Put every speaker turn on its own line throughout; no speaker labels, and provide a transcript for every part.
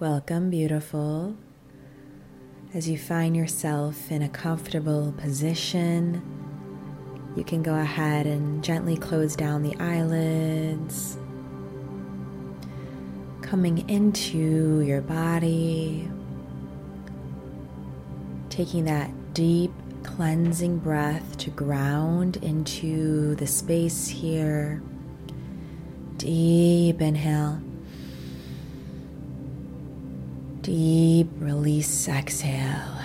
Welcome, beautiful. As you find yourself in a comfortable position, you can go ahead and gently close down the eyelids, coming into your body, taking that deep cleansing breath to ground into the space here. Deep inhale. Deep release exhale.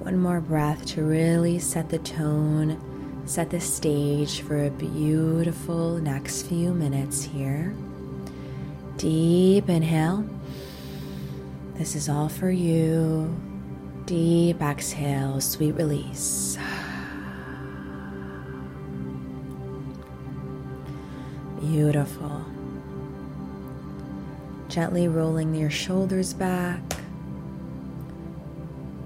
One more breath to really set the tone, set the stage for a beautiful next few minutes here. Deep inhale. This is all for you. Deep exhale, sweet release. Beautiful. Gently rolling your shoulders back.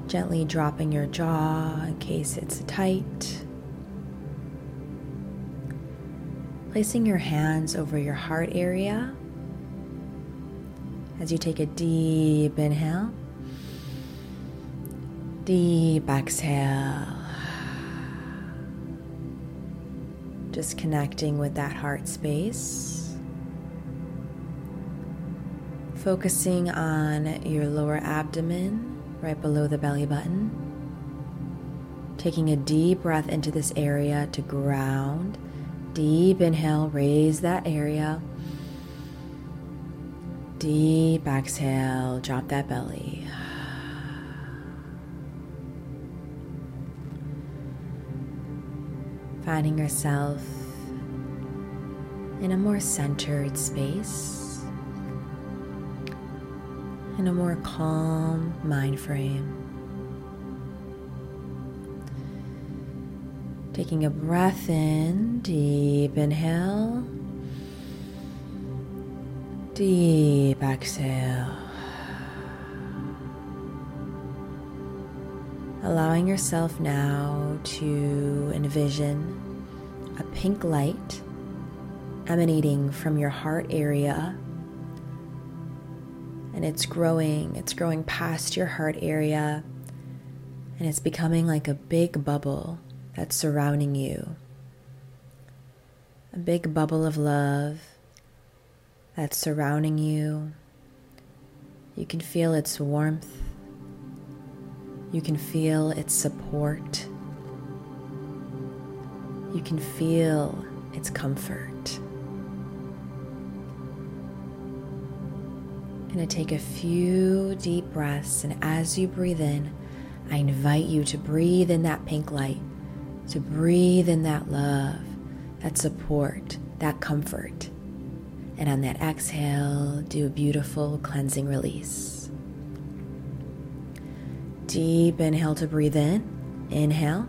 Gently dropping your jaw in case it's tight. Placing your hands over your heart area as you take a deep inhale, deep exhale. Just connecting with that heart space. Focusing on your lower abdomen, right below the belly button. Taking a deep breath into this area to ground. Deep inhale, raise that area. Deep exhale, drop that belly. Finding yourself in a more centered space, in a more calm mind frame. Taking a breath in, deep inhale. Deep exhale. Allowing yourself now to envision a pink light emanating from your heart area. And it's growing, it's growing past your heart area, and it's becoming like a big bubble that's surrounding you. A big bubble of love that's surrounding you. You can feel its warmth. You can feel its support. You can feel its comfort. Going to take a few deep breaths, and as you breathe in, I invite you to breathe in that pink light, to breathe in that love, that support, that comfort. And on that exhale, do a beautiful cleansing release. Deep inhale to breathe in. Inhale.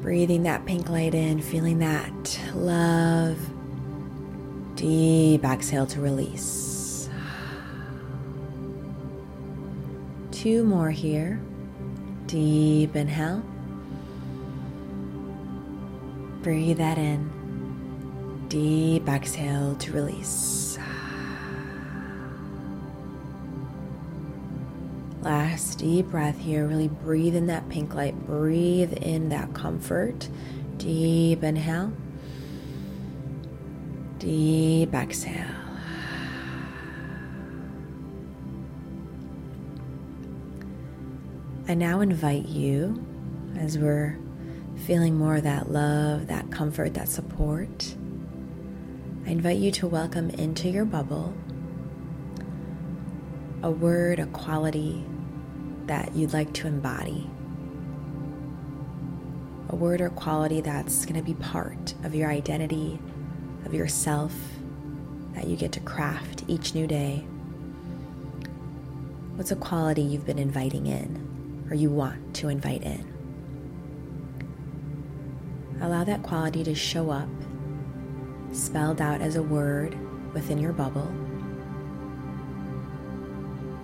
Breathing that pink light in, feeling that love. Deep exhale to release. Two more here. Deep inhale. Breathe that in. Deep exhale to release. Last deep breath here. Really breathe in that pink light. Breathe in that comfort. Deep inhale. Deep exhale. I now invite you, as we're feeling more of that love, that comfort, that support, I invite you to welcome into your bubble a word, a quality that you'd like to embody. A word or quality that's going to be part of your identity, of yourself, that you get to craft each new day. What's a quality you've been inviting in or you want to invite in? Allow that quality to show up spelled out as a word within your bubble.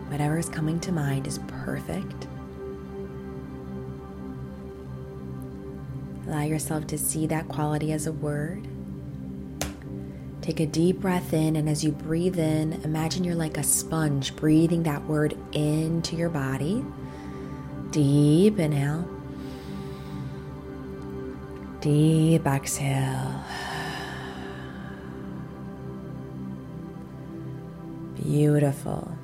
Whatever is coming to mind is perfect. Allow yourself to see that quality as a word. Take a deep breath in, and as you breathe in, imagine you're like a sponge breathing that word into your body. Deep inhale, deep exhale. Beautiful.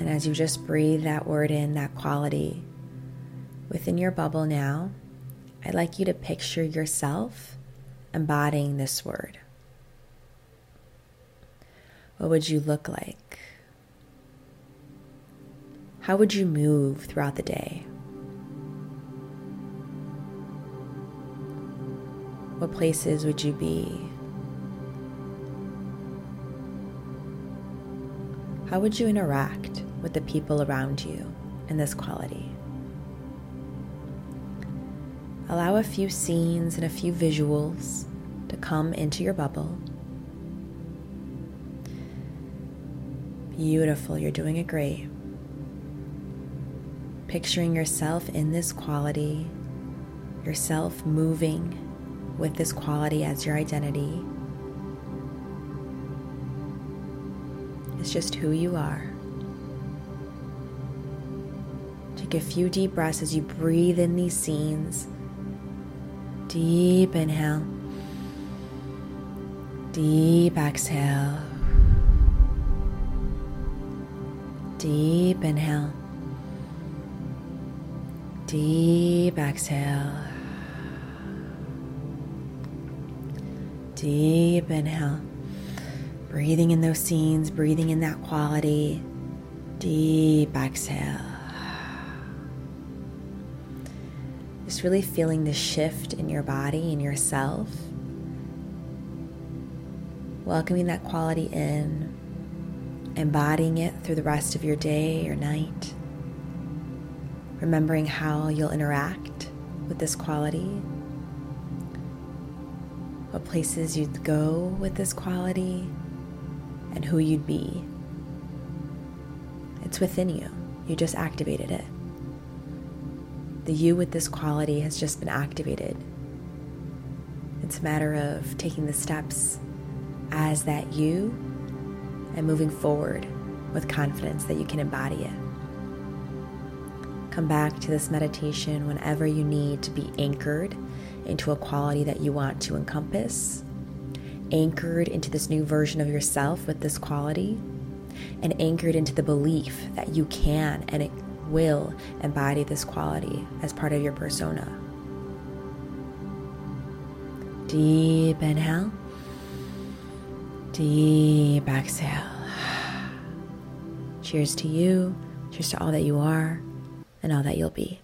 And as you just breathe that word in, that quality within your bubble now, I'd like you to picture yourself embodying this word. What would you look like? How would you move throughout the day? What places would you be? How would you interact with the people around you in this quality? Allow a few scenes and a few visuals to come into your bubble. Beautiful, you're doing it great. Picturing yourself in this quality, yourself moving with this quality as your identity. It's just who you are. Take a few deep breaths as you breathe in these scenes. Deep inhale, deep exhale. Deep inhale. Deep exhale. Deep inhale. Breathing in those scenes, breathing in that quality. Deep exhale. Just really feeling the shift in your body and yourself. Welcoming that quality in embodying it through the rest of your day or night, remembering how you'll interact with this quality, what places you'd go with this quality, and who you'd be. It's within you, you just activated it. The you with this quality has just been activated. It's a matter of taking the steps as that you and moving forward with confidence that you can embody it. Come back to this meditation whenever you need to be anchored into a quality that you want to encompass, anchored into this new version of yourself with this quality, and anchored into the belief that you can and it will embody this quality as part of your persona. Deep inhale. Deep exhale. Cheers to you. Cheers to all that you are and all that you'll be.